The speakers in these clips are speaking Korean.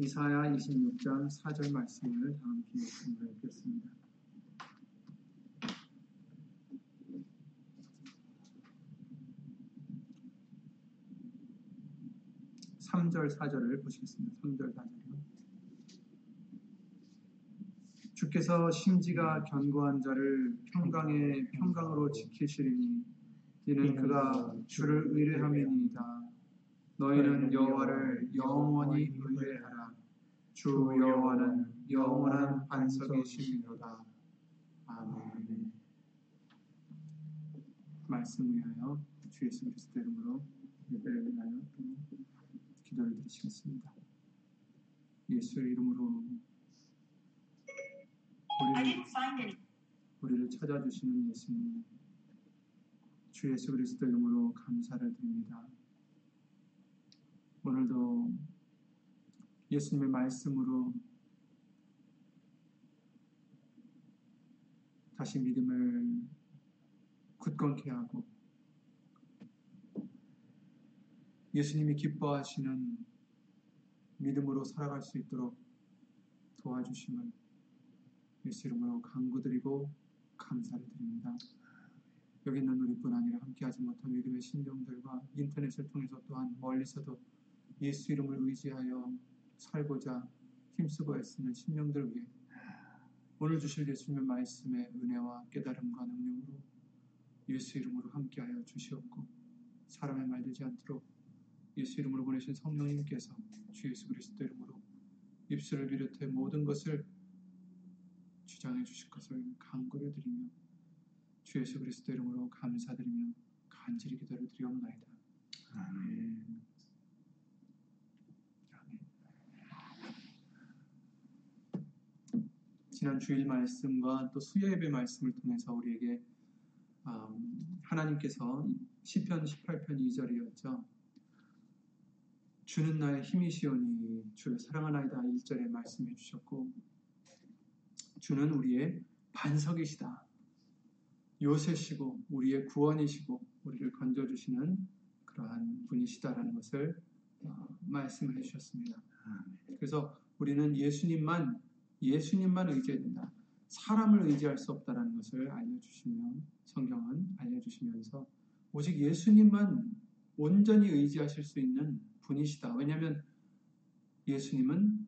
이사야 26장 4절 말씀을 다 함께 읽겠습니다. 3절 4절을 보시겠습니다. 3절 4절이요. 주께서 심지가 견고한 자를 평강의 평강으로 지키시리니 이는 그가 주를 의뢰함이니이다. 너희는 여호와를 영원히 의뢰하라. 주 여호와는 영원한 반석이시니로다. 아멘. 말씀 위하여 주 예수 그리스도 이름으로 예배를 위하여 기도를 드리시겠습니다. 예수의 이름으로 우리를, 우리를 찾아주시는 예수님, 주 예수 그리스도 이름으로 감사를 드립니다. 오늘도 예수님의 말씀으로 다시 믿음을 굳건케 하고 예수님이 기뻐하시는 믿음으로 살아갈 수 있도록 도와주심을 예수 이름으로 강구드리고 감사를 드립니다. 여기 있는 우리뿐 아니라 함께하지 못한 믿음의 신령들과 인터넷을 통해서 또한 멀리서도 예수 이름을 의지하여 살고자 힘쓰고 애쓰는 신령들 위해 오늘 주실 예수님의 말씀의 은혜와 깨달음과 능력으로 예수 이름으로 함께하여 주시옵고 사람의 말 되지 않도록 예수 이름으로 보내신 성령님께서 주 예수 그리스도 이름으로 입술을 비롯해 모든 것을 주장해 주실 것을 간구를 드리며 주 예수 그리스도 이름으로 감사드리며 간절히 기도를 드리옵나이다. 아멘. 지난 주일 말씀과 또 수요 예배 말씀을 통해서 우리에게 음, 하나님께서 시편 18편 2절이었죠. 주는 나의 힘이시오니 주를 사랑하나이다 1절에 말씀해 주셨고 주는 우리의 반석이시다. 요새시고 우리의 구원이시고 우리를 건져주시는 그러한 분이시다라는 것을 어, 말씀을 해주셨습니다. 그래서 우리는 예수님만 예수님만 의지해야 된다. 사람을 의지할 수 없다라는 것을 알려주시면 성경은 알려주시면서 오직 예수님만 온전히 의지하실 수 있는 분이시다. 왜냐하면 예수님은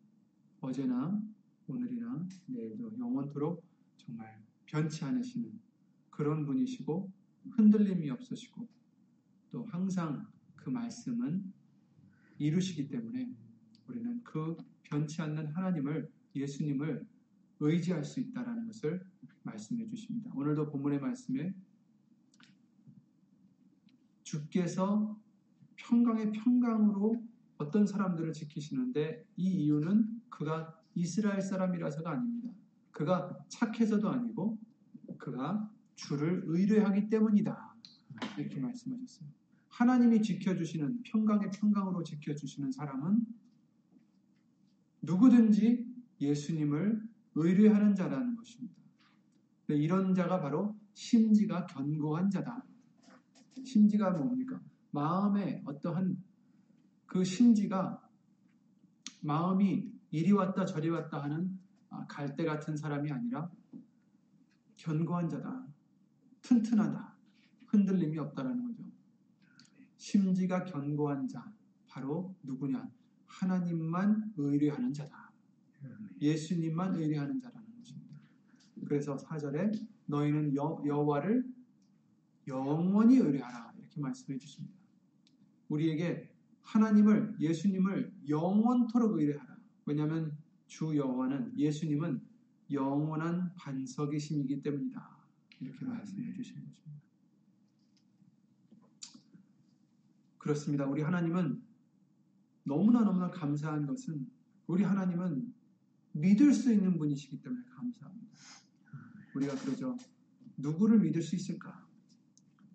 어제나 오늘이나 내일도 영원토록 정말 변치 않으시는 그런 분이시고 흔들림이 없으시고 또 항상 그 말씀은 이루시기 때문에 우리는 그 변치 않는 하나님을 예수님을 의지할 수 있다라는 것을 말씀해 주십니다. 오늘도 본문의 말씀에 주께서 평강의 평강으로 어떤 사람들을 지키시는데 이 이유는 그가 이스라엘 사람이라서가 아닙니다. 그가 착해서도 아니고 그가 주를 의뢰하기 때문이다. 이렇게 말씀하셨어요. 하나님이 지켜주시는 평강의 평강으로 지켜주시는 사람은 누구든지 예수님을 의뢰하는 자라는 것입니다. 이런 자가 바로 심지가 견고한 자다. 심지가 뭡니까? 마음에 어떠한 그 심지가 마음이 이리 왔다 저리 왔다 하는 아, 갈대 같은 사람이 아니라 견고한 자다. 튼튼하다. 흔들림이 없다라는 거죠. 심지가 견고한 자. 바로 누구냐? 하나님만 의뢰하는 자다. 예수님만 의뢰하는 자라는 것입니다. 그래서 4절에 너희는 여, 여호와를 영원히 의뢰하라 이렇게 말씀해 주십니다. 우리에게 하나님을 예수님을 영원토록 의뢰하라. 왜냐하면 주 여호와는 예수님은 영원한 반석이심이기 때문이다. 이렇게 말씀해 주시는 것입니다. 그렇습니다. 우리 하나님은 너무나 너무나 감사한 것은 우리 하나님은 믿을 수 있는 분이시기 때문에 감사합니다. 우리가 그러죠. 누구를 믿을 수 있을까?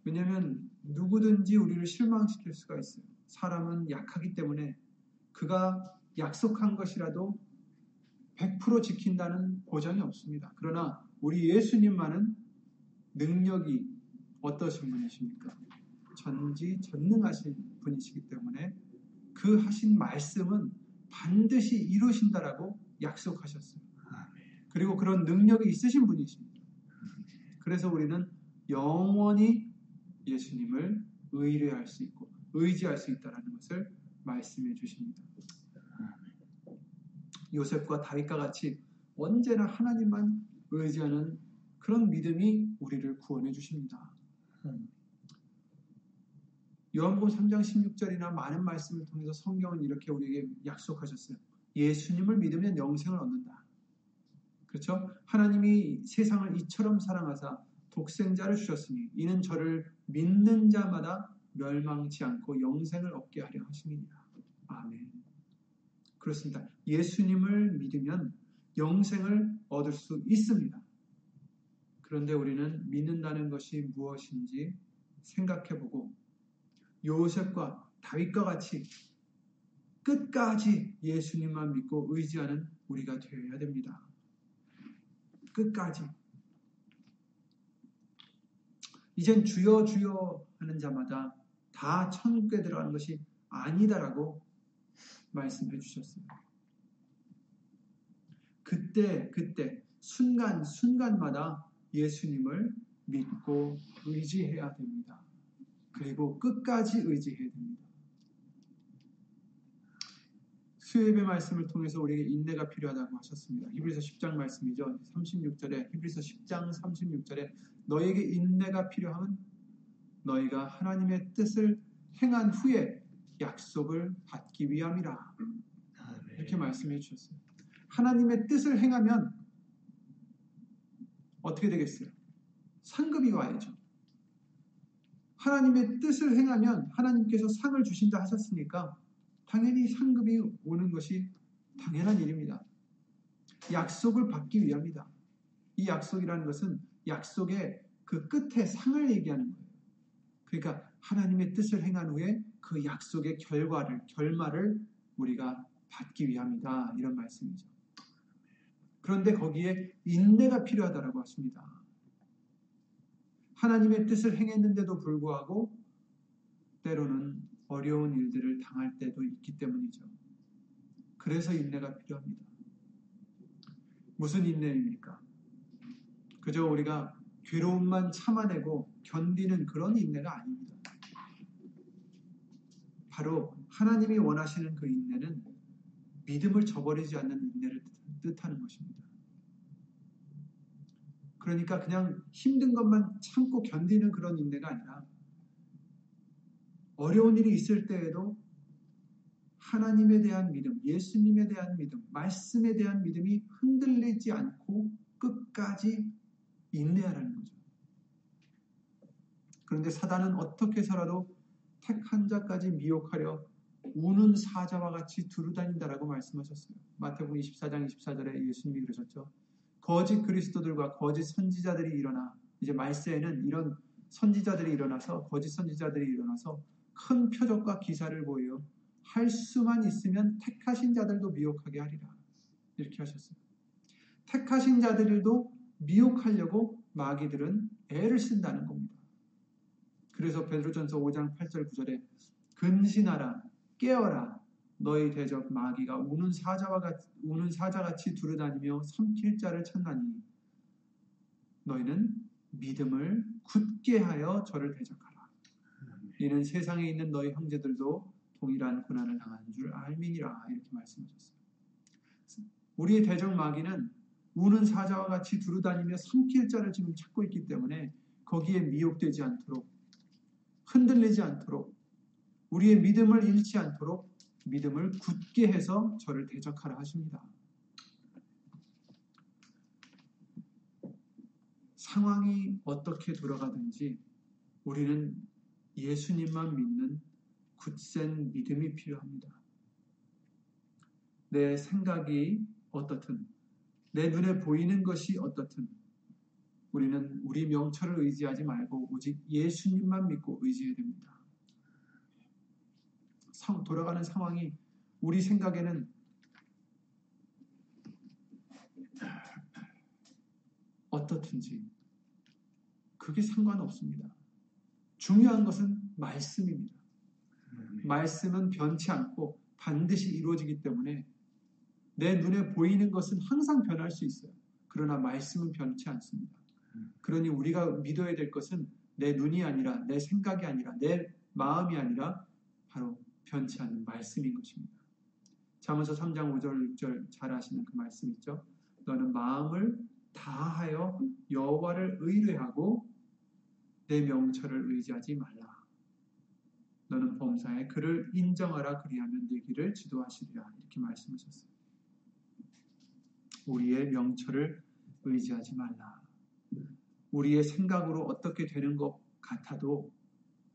왜냐하면 누구든지 우리를 실망시킬 수가 있어요. 사람은 약하기 때문에 그가 약속한 것이라도 100% 지킨다는 보장이 없습니다. 그러나 우리 예수님만은 능력이 어떠신 분이십니까? 전지 전능하신 분이시기 때문에 그 하신 말씀은 반드시 이루신다라고 약속하셨어요. 그리고 그런 능력이 있으신 분이십니다. 그래서 우리는 영원히 예수님을 의뢰할 수 있고 의지할 수 있다는 것을 말씀해 주십니다. 요셉과 다윗과 같이 언제나 하나님만 의지하는 그런 믿음이 우리를 구원해 주십니다. 요한복음 3장 16절이나 많은 말씀을 통해서 성경은 이렇게 우리에게 약속하셨어요. 예수님을 믿으면 영생을 얻는다. 그렇죠? 하나님이 세상을 이처럼 사랑하사 독생자를 주셨으니 이는 저를 믿는 자마다 멸망치 않고 영생을 얻게 하려 하심이니라. 아멘. 그렇습니다. 예수님을 믿으면 영생을 얻을 수 있습니다. 그런데 우리는 믿는다는 것이 무엇인지 생각해보고 요셉과 다윗과 같이 끝까지 예수님만 믿고 의지하는 우리가 되어야 됩니다. 끝까지. 이젠 주여 주여 하는 자마다 다 천국에 들어가는 것이 아니다라고 말씀해 주셨어요. 그때 그때 순간 순간마다 예수님을 믿고 의지해야 됩니다. 그리고 끝까지 의지해야 됩니다. 수요일의 말씀을 통해서 우리에게 인내가 필요하다고 하셨습니다. 히브리서 10장 말씀이죠. 36절에 히브리서 10장 36절에 너에게 인내가 필요하면 너희가 하나님의 뜻을 행한 후에 약속을 받기 위함이라. 이렇게 말씀해 주셨어요. 하나님의 뜻을 행하면 어떻게 되겠어요? 상급이 와야죠. 하나님의 뜻을 행하면 하나님께서 상을 주신다 하셨으니까 당연히 상급이 오는 것이 당연한 일입니다. 약속을 받기 위함이다. 이 약속이라는 것은 약속의 그 끝에 상을 얘기하는 거예요. 그러니까 하나님의 뜻을 행한 후에 그 약속의 결과를, 결말을 우리가 받기 위함이다. 이런 말씀이죠. 그런데 거기에 인내가 필요하다라고 하십니다. 하나님의 뜻을 행했는데도 불구하고 때로는 어려운 일들을 당할 때도 있기 때문이죠. 그래서 인내가 필요합니다. 무슨 인내입니까? 그저 우리가 괴로움만 참아내고 견디는 그런 인내가 아닙니다. 바로 하나님이 원하시는 그 인내는 믿음을 저버리지 않는 인내를 뜻하는 것입니다. 그러니까 그냥 힘든 것만 참고 견디는 그런 인내가 아니라 어려운 일이 있을 때에도 하나님에 대한 믿음, 예수님에 대한 믿음, 말씀에 대한 믿음이 흔들리지 않고 끝까지 인내하라는 거죠. 그런데 사단은 어떻게 해서라도 택한 자까지 미혹하려 우는 사자와 같이 두루다닌다라고 말씀하셨어요. 마태복음 24장 24절에 예수님이 그러셨죠. 거짓 그리스도들과 거짓 선지자들이 일어나 이제 말세에는 이런 선지자들이 일어나서 거짓 선지자들이 일어나서 큰 표적과 기사를 보여 할 수만 있으면 택하신 자들도 미혹하게 하리라. 이렇게 하셨어요. 택하신 자들도 미혹하려고 마귀들은 애를 쓴다는 겁니다. 그래서 베드로전서 5장 8절 9절에 근신하라 깨어라 너희 대적 마귀가 우는 사자와 같이, 우는 사자같이 두루다니며 삼킬 자를 찾나니 너희는 믿음을 굳게 하여 저를 대적하라. 이는 세상에 있는 너희 형제들도 동일한 고난을 당하는 줄 알미니라 이렇게 말씀하셨어요. 우리의 대적 마귀는 우는 사자와 같이 두루다니며 삼킬 자를 지금 찾고 있기 때문에 거기에 미혹되지 않도록 흔들리지 않도록 우리의 믿음을 잃지 않도록 믿음을 굳게 해서 저를 대적하라 하십니다. 상황이 어떻게 돌아가든지 우리는 예수님만 믿는 굳센 믿음이 필요합니다. 내 생각이 어떻든, 내 눈에 보이는 것이 어떻든, 우리는 우리 명철을 의지하지 말고 오직 예수님만 믿고 의지해야 됩니다. 돌아가는 상황이 우리 생각에는 어떻든지 그게 상관없습니다. 중요한 것은 말씀입니다. 말씀은 변치 않고 반드시 이루어지기 때문에 내 눈에 보이는 것은 항상 변할 수 있어요. 그러나 말씀은 변치 않습니다. 그러니 우리가 믿어야 될 것은 내 눈이 아니라 내 생각이 아니라 내 마음이 아니라 바로 변치 않는 말씀인 것입니다. 잠언서 3장 5절 6절 잘 아시는 그 말씀 있죠. 너는 마음을 다하여 여호와를 의뢰하고 내 명철을 의지하지 말라. 너는 범사에 그를 인정하라 그리하면 네 길을 지도하시리라 이렇게 말씀하셨어요. 우리의 명철을 의지하지 말라. 우리의 생각으로 어떻게 되는 것 같아도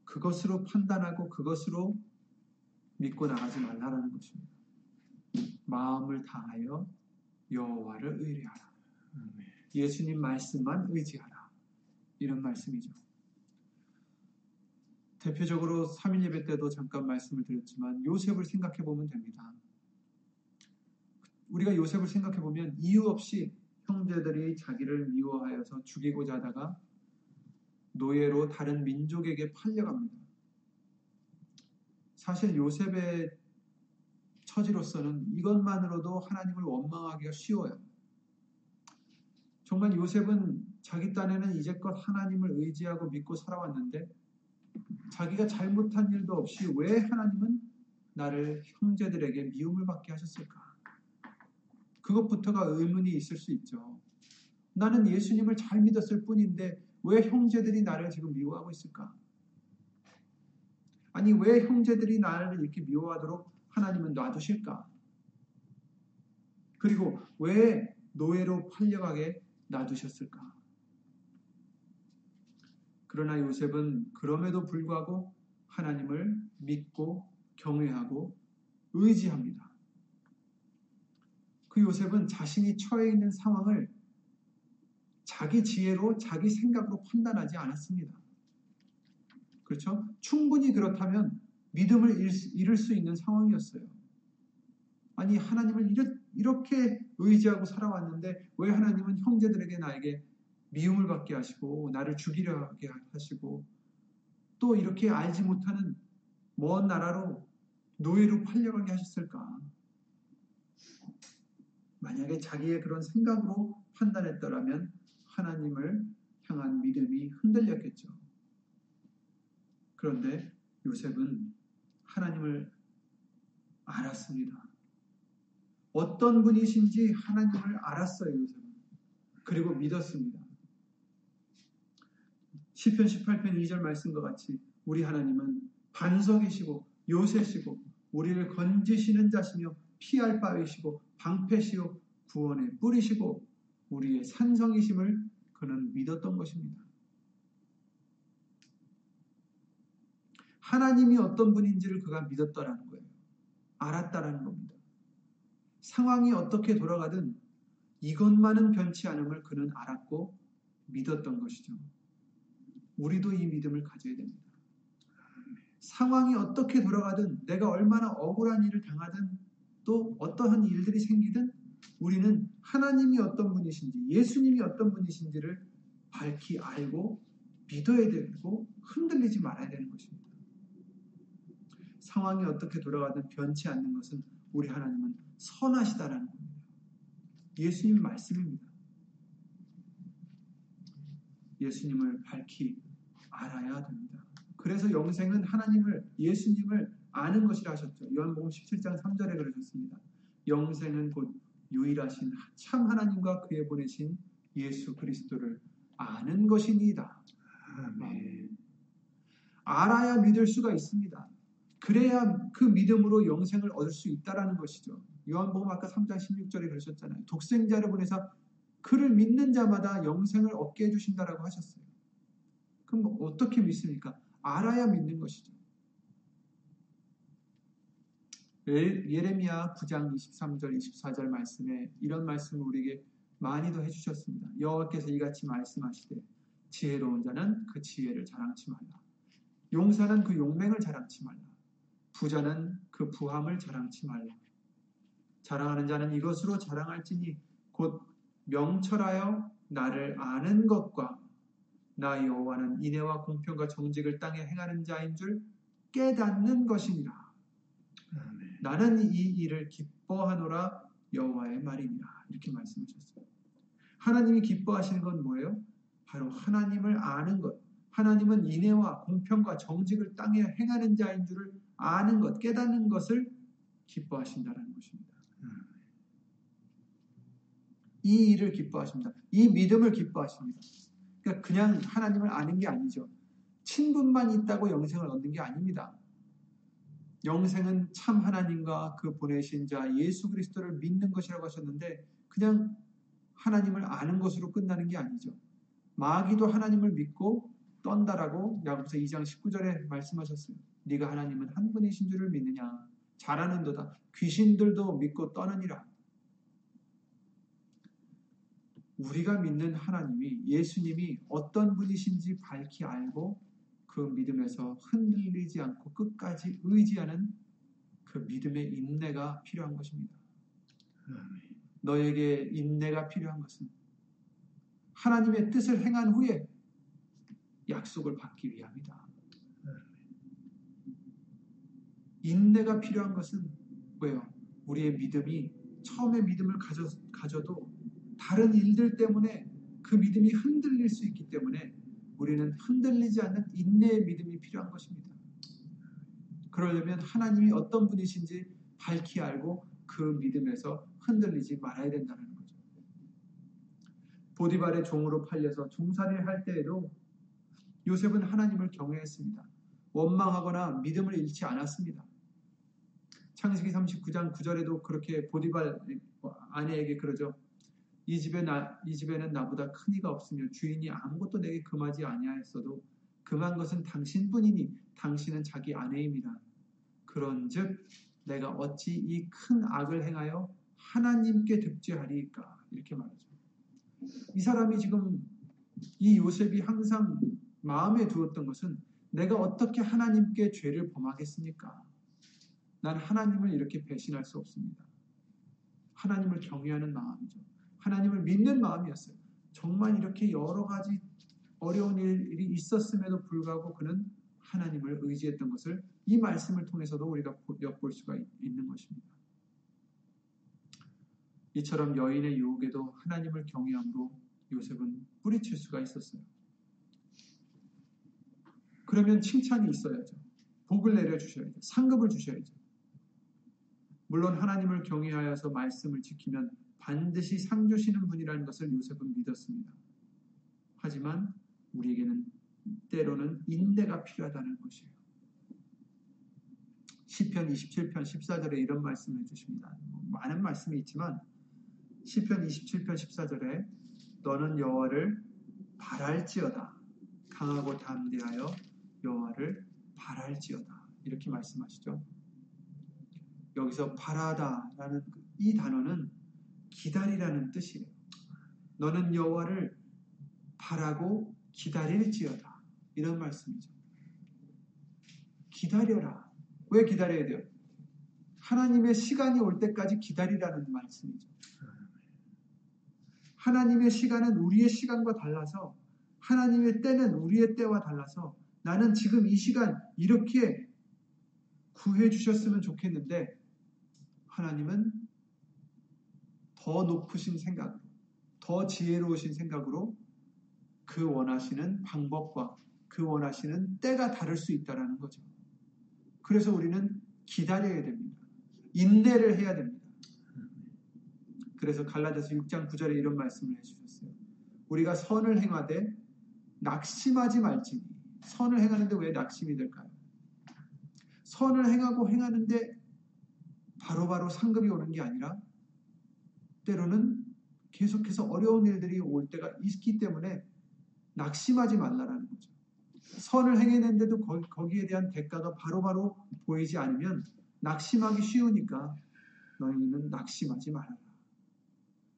그것으로 판단하고 그것으로 믿고 나가지 말라라는 것입니다. 마음을 다하여 여호와를 의뢰하라. 예수님 말씀만 의지하라. 이런 말씀이죠. 대표적으로 3일 예배 때도 잠깐 말씀을 드렸지만 요셉을 생각해 보면 됩니다. 우리가 요셉을 생각해 보면 이유 없이 형제들이 자기를 미워하여서 죽이고자 하다가 노예로 다른 민족에게 팔려갑니다. 사실 요셉의 처지로서는 이것만으로도 하나님을 원망하기가 쉬워요. 정말 요셉은 자기 딴에는 이제껏 하나님을 의지하고 믿고 살아왔는데 자기가 잘못한 일도 없이 왜 하나님은 나를 형제들에게 미움을 받게 하셨을까? 그것부터가 의문이 있을 수 있죠. 나는 예수님을 잘 믿었을 뿐인데 왜 형제들이 나를 지금 미워하고 있을까? 아니, 왜 형제들이 나를 이렇게 미워하도록 하나님은 놔두실까? 그리고 왜 노예로 팔려가게 놔두셨을까? 그러나 요셉은 그럼에도 불구하고 하나님을 믿고 경외하고 의지합니다. 그 요셉은 자신이 처해 있는 상황을 자기 지혜로 자기 생각으로 판단하지 않았습니다. 그렇죠? 충분히 그렇다면 믿음을 잃을 수 있는 상황이었어요. 아니 하나님을 이렇게 의지하고 살아왔는데 왜 하나님은 형제들에게 나에게 미움을 받게 하시고 나를 죽이려 하시고 또 이렇게 알지 못하는 먼 나라로 노예로 팔려가게 하셨을까? 만약에 자기의 그런 생각으로 판단했더라면 하나님을 향한 믿음이 흔들렸겠죠. 그런데 요셉은 하나님을 알았습니다. 어떤 분이신지 하나님을 알았어요, 요셉은. 그리고 믿었습니다. 시편 18편 2절 말씀과 같이 우리 하나님은 반석이시고 요새시고 우리를 건지시는 자시며 피할 바위시고 방패시오 구원의 뿌리시고 우리의 산성이심을 그는 믿었던 것입니다. 하나님이 어떤 분인지를 그가 믿었다라는 거예요. 알았다라는 겁니다. 상황이 어떻게 돌아가든 이것만은 변치 않음을 그는 알았고 믿었던 것이죠. 우리도 이 믿음을 가져야 됩니다. 상황이 어떻게 돌아가든 내가 얼마나 억울한 일을 당하든 또 어떠한 일들이 생기든 우리는 하나님이 어떤 분이신지 예수님이 어떤 분이신지를 밝히 알고 믿어야 되고 흔들리지 말아야 되는 것입니다. 상황이 어떻게 돌아가든 변치 않는 것은 우리 하나님은 선하시다라는 겁니다. 예수님 말씀입니다. 예수님을 밝히 알아야 됩니다. 그래서 영생은 하나님을 예수님을 아는 것이라 하셨죠. 요한복음 17장 3절에 그러셨습니다. 영생은 곧 유일하신 참 하나님과 그에 보내신 예수 그리스도를 아는 것이니이다. 아멘. 알아야 믿을 수가 있습니다. 그래야 그 믿음으로 영생을 얻을 수 있다라는 것이죠. 요한복음 아까 3장 16절에 그러셨잖아요. 독생자를 보내서 그를 믿는 자마다 영생을 얻게 해주신다라고 하셨어요. 그럼 뭐 어떻게 믿습니까? 알아야 믿는 것이죠. 예레미야 9장 23절 24절 말씀에 이런 말씀을 우리에게 많이도 해주셨습니다. 여호와께서 이같이 말씀하시되 지혜로운 자는 그 지혜를 자랑치 말라. 용사는 그 용맹을 자랑치 말라. 부자는 그 부함을 자랑치 말라. 자랑하는 자는 이것으로 자랑할지니 곧 명철하여 나를 아는 것과 나 여호와는 인애와 공평과 정직을 땅에 행하는 자인 줄 깨닫는 것이니라. 아멘. 나는 이 일을 기뻐하노라 여호와의 말이니라 이렇게 말씀하셨어요. 하나님이 기뻐하시는 건 뭐예요? 바로 하나님을 아는 것. 하나님은 인애와 공평과 정직을 땅에 행하는 자인 줄을 아는 것, 깨닫는 것을 기뻐하신다는 것입니다. 이 일을 기뻐하십니다. 이 믿음을 기뻐하십니다. 그러니까 그냥 하나님을 아는 게 아니죠. 친분만 있다고 영생을 얻는 게 아닙니다. 영생은 참 하나님과 그 보내신 자 예수 그리스도를 믿는 것이라고 하셨는데 그냥 하나님을 아는 것으로 끝나는 게 아니죠. 마귀도 하나님을 믿고 떤다라고 야고보서 2장 19절에 말씀하셨어요. 네가 하나님은 한 분이신 줄을 믿느냐? 잘하는도다. 귀신들도 믿고 떠느니라. 우리가 믿는 하나님이 예수님이 어떤 분이신지 밝히 알고 그 믿음에서 흔들리지 않고 끝까지 의지하는 그 믿음의 인내가 필요한 것입니다. 너에게 인내가 필요한 것은 하나님의 뜻을 행한 후에 약속을 받기 위함이다. 인내가 필요한 것은 왜요? 우리의 믿음이 처음에 믿음을 가져, 가져도 다른 일들 때문에 그 믿음이 흔들릴 수 있기 때문에 우리는 흔들리지 않는 인내의 믿음이 필요한 것입니다. 그러려면 하나님이 어떤 분이신지 밝히 알고 그 믿음에서 흔들리지 말아야 된다는 거죠. 보디발의 종으로 팔려서 종살이를 할 때에도 요셉은 하나님을 경외했습니다. 원망하거나 믿음을 잃지 않았습니다. 창세기 39장 9절에도 그렇게 보디발 아내에게 그러죠. 이 집에 나, 이 집에는 나보다 큰 이가 없으며 주인이 아무것도 내게 금하지 아니하였어도 금한 것은 당신뿐이니 당신은 자기 아내입니다. 그런즉 내가 어찌 이 큰 악을 행하여 하나님께 득죄하리까 이렇게 말하죠. 이 사람이 지금 이 요셉이 항상 마음에 두었던 것은 내가 어떻게 하나님께 죄를 범하겠습니까? 난 하나님을 이렇게 배신할 수 없습니다. 하나님을 경외하는 마음이죠. 하나님을 믿는 마음이었어요. 정말 이렇게 여러 가지 어려운 일이 있었음에도 불구하고 그는 하나님을 의지했던 것을 이 말씀을 통해서도 우리가 엿볼 수가 있는 것입니다. 이처럼 여인의 유혹에도 하나님을 경외함으로 요셉은 뿌리칠 수가 있었어요. 그러면 칭찬이 있어야죠. 복을 내려주셔야죠. 상급을 주셔야죠. 물론 하나님을 경외하여서 말씀을 지키면 반드시 상 주시는 분이라는 것을 요셉은 믿었습니다. 하지만 우리에게는 때로는 인내가 필요하다는 것이에요. 시편 27편 14절에 이런 말씀을 해주십니다. 많은 말씀이 있지만 시편 27편 14절에 너는 여호와를 바랄지어다 강하고 담대하여 여호와를 바랄지어다 이렇게 말씀하시죠. 여기서 바라다라는 이 단어는 기다리라는 뜻이에요. 너는 여호와를 바라고 기다릴지어다. 이런 말씀이죠. 기다려라. 왜 기다려야 돼요? 하나님의 시간이 올 때까지 기다리라는 말씀이죠. 하나님의 시간은 우리의 시간과 달라서 하나님의 때는 우리의 때와 달라서 나는 지금 이 시간 이렇게 구해 주셨으면 좋겠는데 하나님은 더 높으신 생각, 더 지혜로우신 생각으로 그 원하시는 방법과 그 원하시는 때가 다를 수 있다라는 거죠. 그래서 우리는 기다려야 됩니다. 인내를 해야 됩니다. 그래서 갈라디아서 6장 9절에 이런 말씀을 해주셨어요. 우리가 선을 행하되 낙심하지 말지니 선을 행하는데 왜 낙심이 될까요? 선을 행하고 행하는데 바로바로 바로 상급이 오는 게 아니라 때로는 계속해서 어려운 일들이 올 때가 있기 때문에 낙심하지 말라라는 거죠. 선을 행해낸데도 거기에 대한 대가가 바로바로 바로 보이지 않으면 낙심하기 쉬우니까 너희는 낙심하지 말아라.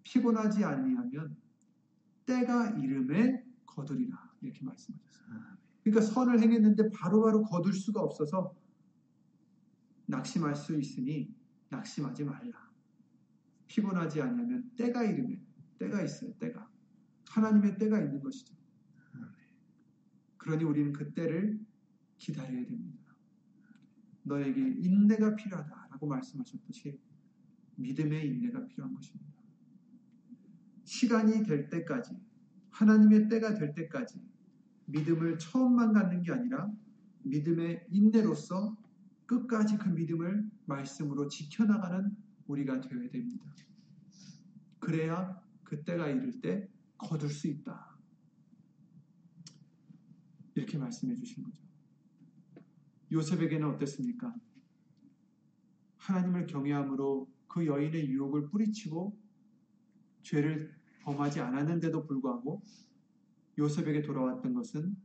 피곤하지 아니하면 때가 이름에 거두리라 이렇게 말씀하셨어요. 그러니까 선을 행했는데 바로바로 바로 거둘 수가 없어서 낙심할 수 있으니 낙심하지 말라. 피곤하지 않으면 때가 이름에 때가 있어요. 때가 하나님의 때가 있는 것이죠. 그러니 우리는 그 때를 기다려야 됩니다. 너에게 인내가 필요하다라고 말씀하셨듯이 믿음의 인내가 필요한 것입니다. 시간이 될 때까지 하나님의 때가 될 때까지 믿음을 처음만 갖는 게 아니라 믿음의 인내로서 끝까지 그 믿음을 말씀으로 지켜나가는 우리가 되어야 됩니다. 그래야 그때가 이를 때 거둘 수 있다. 이렇게 말씀해 주신 거죠. 요셉에게는 어땠습니까? 하나님을 경외함으로 그 여인의 유혹을 뿌리치고 죄를 범하지 않았는데도 불구하고 요셉에게 돌아왔던 것은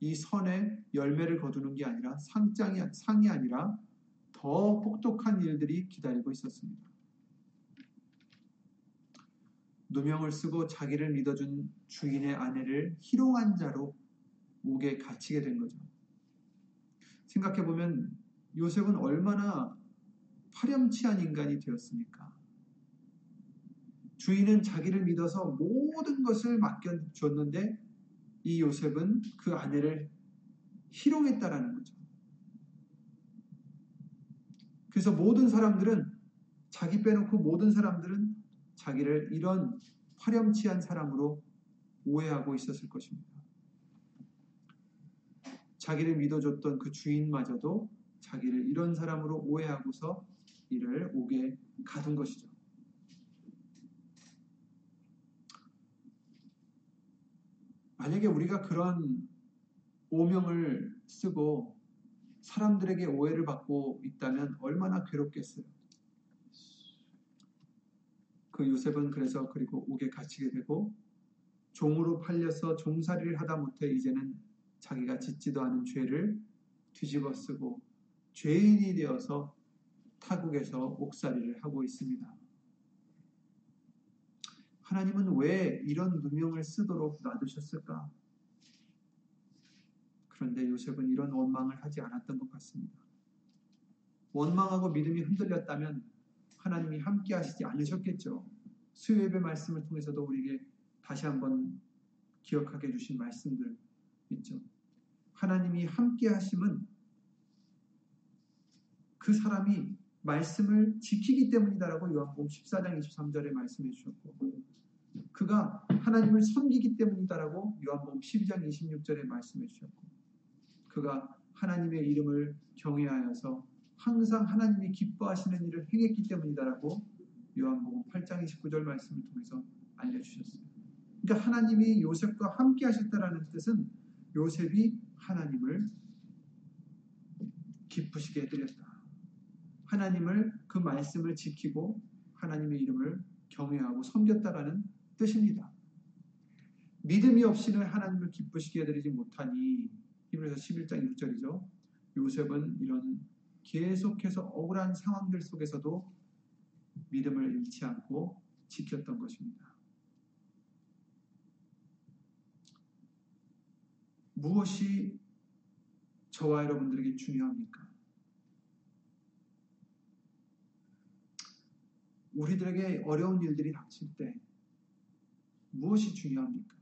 이 선의 열매를 거두는 게 아니라 상장이, 상이 아니라 더 혹독한 일들이 기다리고 있었습니다. 누명을 쓰고 자기를 믿어준 주인의 아내를 희롱한 자로 옥에 갇히게 된 거죠. 생각해보면 요셉은 얼마나 파렴치한 인간이 되었습니까? 주인은 자기를 믿어서 모든 것을 맡겨줬는데 이 요셉은 그 아내를 희롱했다라는 거죠. 그래서 모든 사람들은 자기 빼놓고 모든 사람들은 자기를 이런 파렴치한 사람으로 오해하고 있었을 것입니다. 자기를 믿어줬던 그 주인마저도 자기를 이런 사람으로 오해하고서 이를 옥에 가둔 것이죠. 만약에 우리가 그런 오명을 쓰고 사람들에게 오해를 받고 있다면 얼마나 괴롭겠어요. 그 요셉은 그래서 그리고 옥에 갇히게 되고 종으로 팔려서 종살이를 하다 못해 이제는 자기가 짓지도 않은 죄를 뒤집어 쓰고 죄인이 되어서 타국에서 옥살이를 하고 있습니다. 하나님은 왜 이런 누명을 쓰도록 놔두셨을까? 그런데 요셉은 이런 원망을 하지 않았던 것 같습니다. 원망하고 믿음이 흔들렸다면 하나님이 함께 하시지 않으셨겠죠. 수요예배 말씀을 통해서도 우리에게 다시 한번 기억하게 해주신 말씀들 있죠. 하나님이 함께 하심은 그 사람이 말씀을 지키기 때문이다라고 요한복음 14장 23절에 말씀해 주셨고 그가 하나님을 섬기기 때문이다라고 요한복음 12장 26절에 말씀해 주셨고 그가 하나님의 이름을 경외하여서 항상 하나님이 기뻐하시는 일을 행했기 때문이다라고 요한복음 8장 29절 말씀을 통해서 알려주셨어요. 그러니까 하나님이 요셉과 함께 하셨다라는 뜻은 요셉이 하나님을 기쁘시게 해드렸다. 하나님을 그 말씀을 지키고 하나님의 이름을 경외하고 섬겼다라는 뜻입니다. 믿음이 없이는 하나님을 기쁘시게 해드리지 못하니 히브리서 11장 6절이죠. 요셉은 이런 계속해서 억울한 상황들 속에서도 믿음을 잃지 않고 지켰던 것입니다. 무엇이 저와 여러분들에게 중요합니까? 우리들에게 어려운 일들이 닥칠 때 무엇이 중요합니까?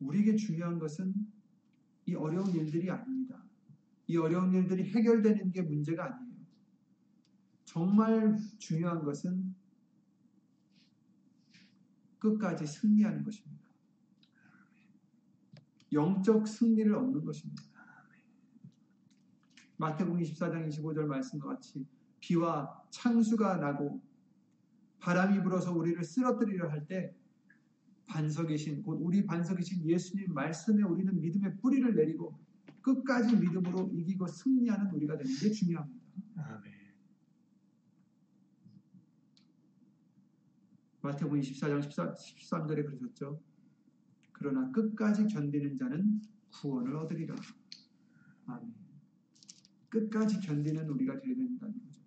우리에게 중요한 것은 이 어려운 일들이 아닙니다. 이 어려운 일들이 해결되는 게 문제가 아니에요. 정말 중요한 것은 끝까지 승리하는 것입니다. 영적 승리를 얻는 것입니다. 마태복음 24장 25절 말씀과 같이 비와 창수가 나고 바람이 불어서 우리를 쓰러뜨리려 할 때 반석이신 곧 우리 반석이신 예수님 말씀에 우리는 믿음의 뿌리를 내리고 끝까지 믿음으로 이기고 승리하는 우리가 되는 게 중요합니다. 아멘. 마태복음 24장 14, 13절에 그러셨죠. 그러나 끝까지 견디는 자는 구원을 얻으리라. 아멘. 끝까지 견디는 우리가 되어야 된다는 거죠.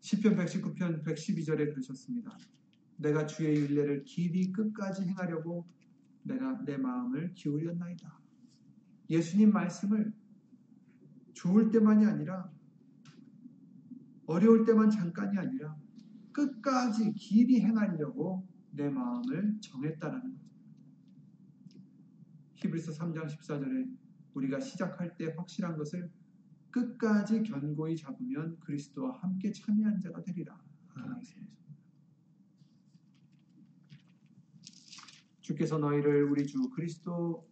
10편 119편 112절에 그러셨습니다. 내가 주의 윤례를 길이 끝까지 행하려고 내가 내 마음을 기울였나이다. 예수님 말씀을 좋을 때만이 아니라 어려울 때만 잠깐이 아니라 끝까지 길이 행하려고 내 마음을 정했다라는 거죠. 히브리서 3장 14절에 우리가 시작할 때 확실한 것을 끝까지 견고히 잡으면 그리스도와 함께 참여한 자가 되리라. 주께서 너희를 우리 주 그리스도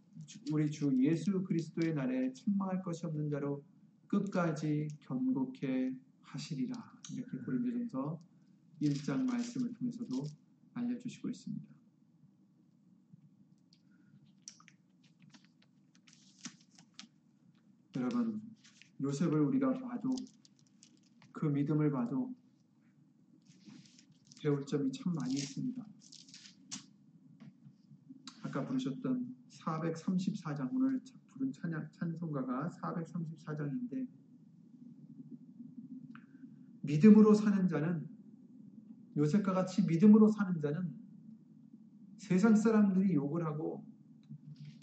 우리 주 예수 그리스도의 날에 책망할 것이 없는 자로 끝까지 견고케 하시리라. 이렇게 고린도전서 1장 말씀을 통해서도 알려주시고 있습니다. 여러분, 요셉을 우리가 봐도 그 믿음을 봐도 배울 점이 참 많이 있습니다. 아까 부르셨던 434장 오늘 부른 찬양, 찬송가가 434장인데 믿음으로 사는 자는 요셉과 같이 믿음으로 사는 자는 세상 사람들이 욕을 하고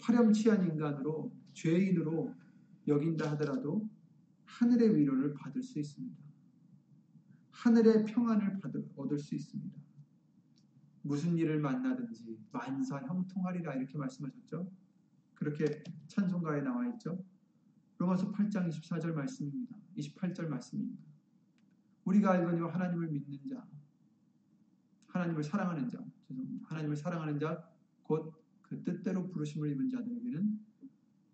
파렴치한 인간으로 죄인으로 여긴다 하더라도 하늘의 위로를 받을 수 있습니다. 하늘의 평안을 받을, 얻을 수 있습니다. 무슨 일을 만나든지 만사 형통하리라 이렇게 말씀하셨죠. 그렇게 찬송가에 나와 있죠. 로마서 8장 24절 말씀입니다. 28절 말씀입니다. 우리가 알거니와 하나님을 믿는 자, 하나님을 사랑하는 자, 죄송합니다. 하나님을 사랑하는 자, 곧 그 뜻대로 부르심을 입은 자들에게는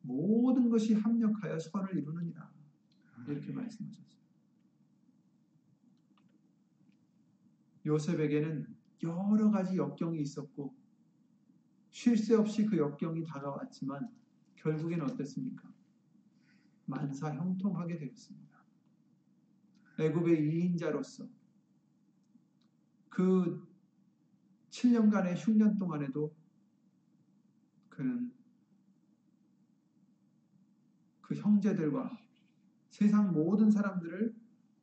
모든 것이 합력하여 선을 이루느니라. 이렇게 말씀하셨어요. 요셉에게는 여러 가지 역경이 있었고 쉴 새 없이 그 역경이 다가왔지만 결국엔 어땠습니까? 만사 형통하게 되었습니다. 애굽의 2인자로서 그 7년간의 흉년 동안에도 그는 그 형제들과 세상 모든 사람들을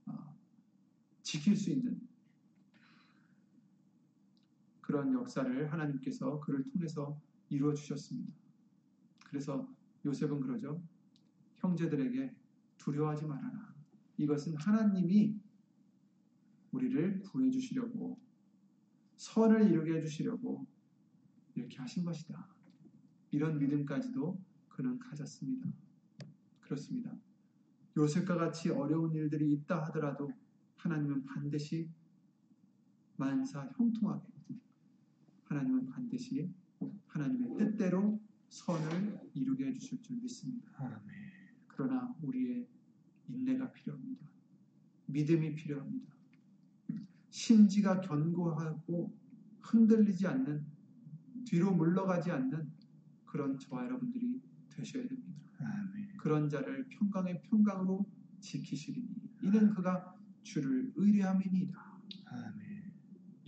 어, 지킬 수 있는 그런 역사를 하나님께서 그를 통해서 이루어 주셨습니다. 그래서 요셉은 그러죠. 형제들에게 두려워하지 말아라. 이것은 하나님이 우리를 구해 주시려고 선을 이루게 해 주시려고 이렇게 하신 것이다. 이런 믿음까지도 그는 가졌습니다. 그렇습니다. 요셉과 같이 어려운 일들이 있다 하더라도 하나님은 반드시 만사 형통하게 하나님은 반드시 하나님의 뜻대로 선을 이루게 해주실 줄 믿습니다. 그러나 우리의 인내가 필요합니다. 믿음이 필요합니다. 심지가 견고하고 흔들리지 않는 뒤로 물러가지 않는 그런 저와 여러분들이 되셔야 됩니다. 그런 자를 평강의 평강으로 지키시리니 이는 그가 주를 의뢰함이니이다.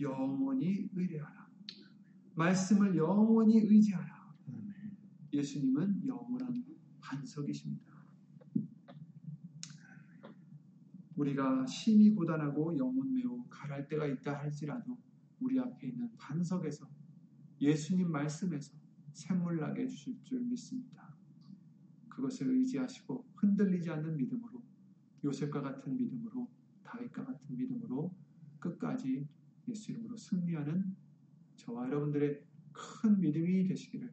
영원히 의뢰하라. 말씀을 영원히 의지하라. 예수님은 영원한 반석이십니다. 우리가 심히 고단하고 영혼 매우 가랄 때가 있다 할지라도 우리 앞에 있는 반석에서 예수님 말씀에서 샘물 나게 해주실 줄 믿습니다. 그것을 의지하시고 흔들리지 않는 믿음으로 요셉과 같은 믿음으로 다윗과 같은 믿음으로 끝까지 예수 이름으로 승리하는 저와 여러분들의 큰 믿음이 되시기를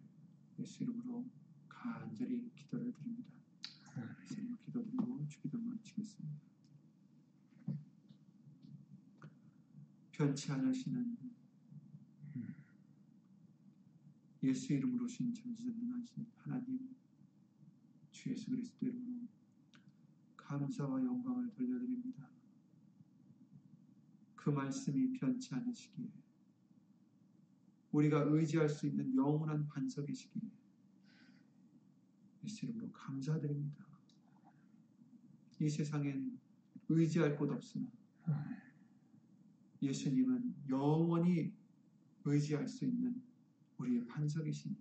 예수 이름으로 간절히 기도를 드립니다. 예수 이름으로 기도드리고 주기도를 마치겠습니다. 변치 않으시는 예수 이름으로 신 전지전능하신 하나님 주 예수 그리스도 이름으로 감사와 영광을 돌려드립니다. 그 말씀이 변치 않으시기에 우리가 의지할 수 있는 영원한 반석이시기에 예수 이름으로 감사드립니다. 이 세상엔 의지할 곳 없으나 예수님은 영원히 의지할 수 있는 우리의 반석이시니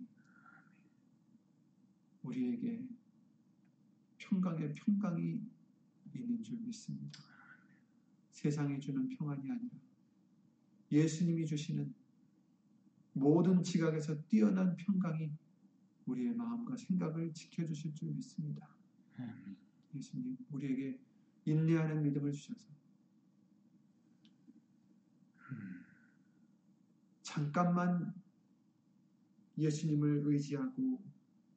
우리에게 평강의 평강이 있는 줄 믿습니다. 세상이 주는 평안이 아니라 예수님이 주시는 모든 지각에서 뛰어난 평강이 우리의 마음과 생각을 지켜주실 줄 믿습니다. 예수님, 우리에게 인내하는 믿음을 주셔서 잠깐만 예수님을 의지하고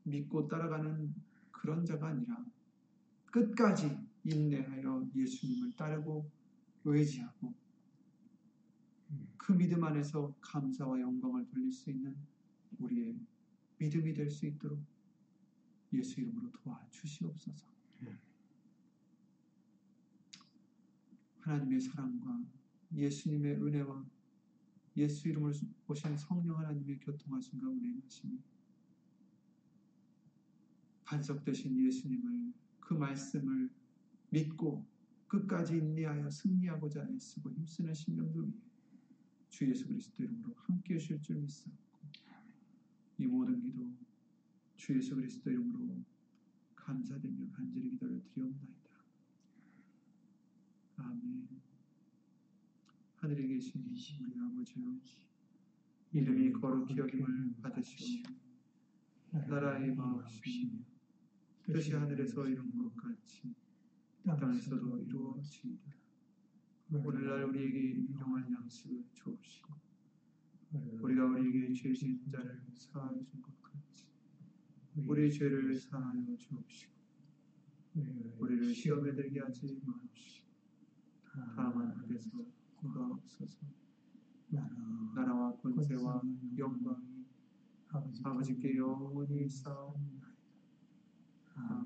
믿고 따라가는 그런 자가 아니라 끝까지 인내하여 예수님을 따르고 의지하고 그 믿음 안에서 감사와 영광을 돌릴 수 있는 우리의 믿음이 될 수 있도록 예수 이름으로 도와주시옵소서. 하나님의 사랑과 예수님의 은혜와 예수 이름으로 오신 성령 하나님의 교통하심과 운행하심이 반석되신 예수님을 그 말씀을 믿고 끝까지 인내하여 승리하고자 애쓰고 힘쓰는 신령들 위해 주 예수 그리스도 이름으로 함께 하실 줄 믿사옵고 이 모든 기도 주 예수 그리스도 이름으로 감사드리며 간절히 기도를 드리옵나이다. 아멘. 하늘에 계신 우리 아버지여 이름이 거룩히 여김을 받으시오 나라의 마옵시며 뜻이 하늘에서 이룬 것 같이 땅에서도 이루어지이다. 오늘날 우리에게 일용할 양식을 주옵시고 우리가 우리에게 죄 지은 자를 사하여 준것 같이 우리 죄를 사하여 주옵시고 우리를 시험에 들게 하지 마옵시고 다만 악에서 구하옵소서. 나라와 권세와 영광이 아버지께 영원히 쌓옵나이다. 아멘.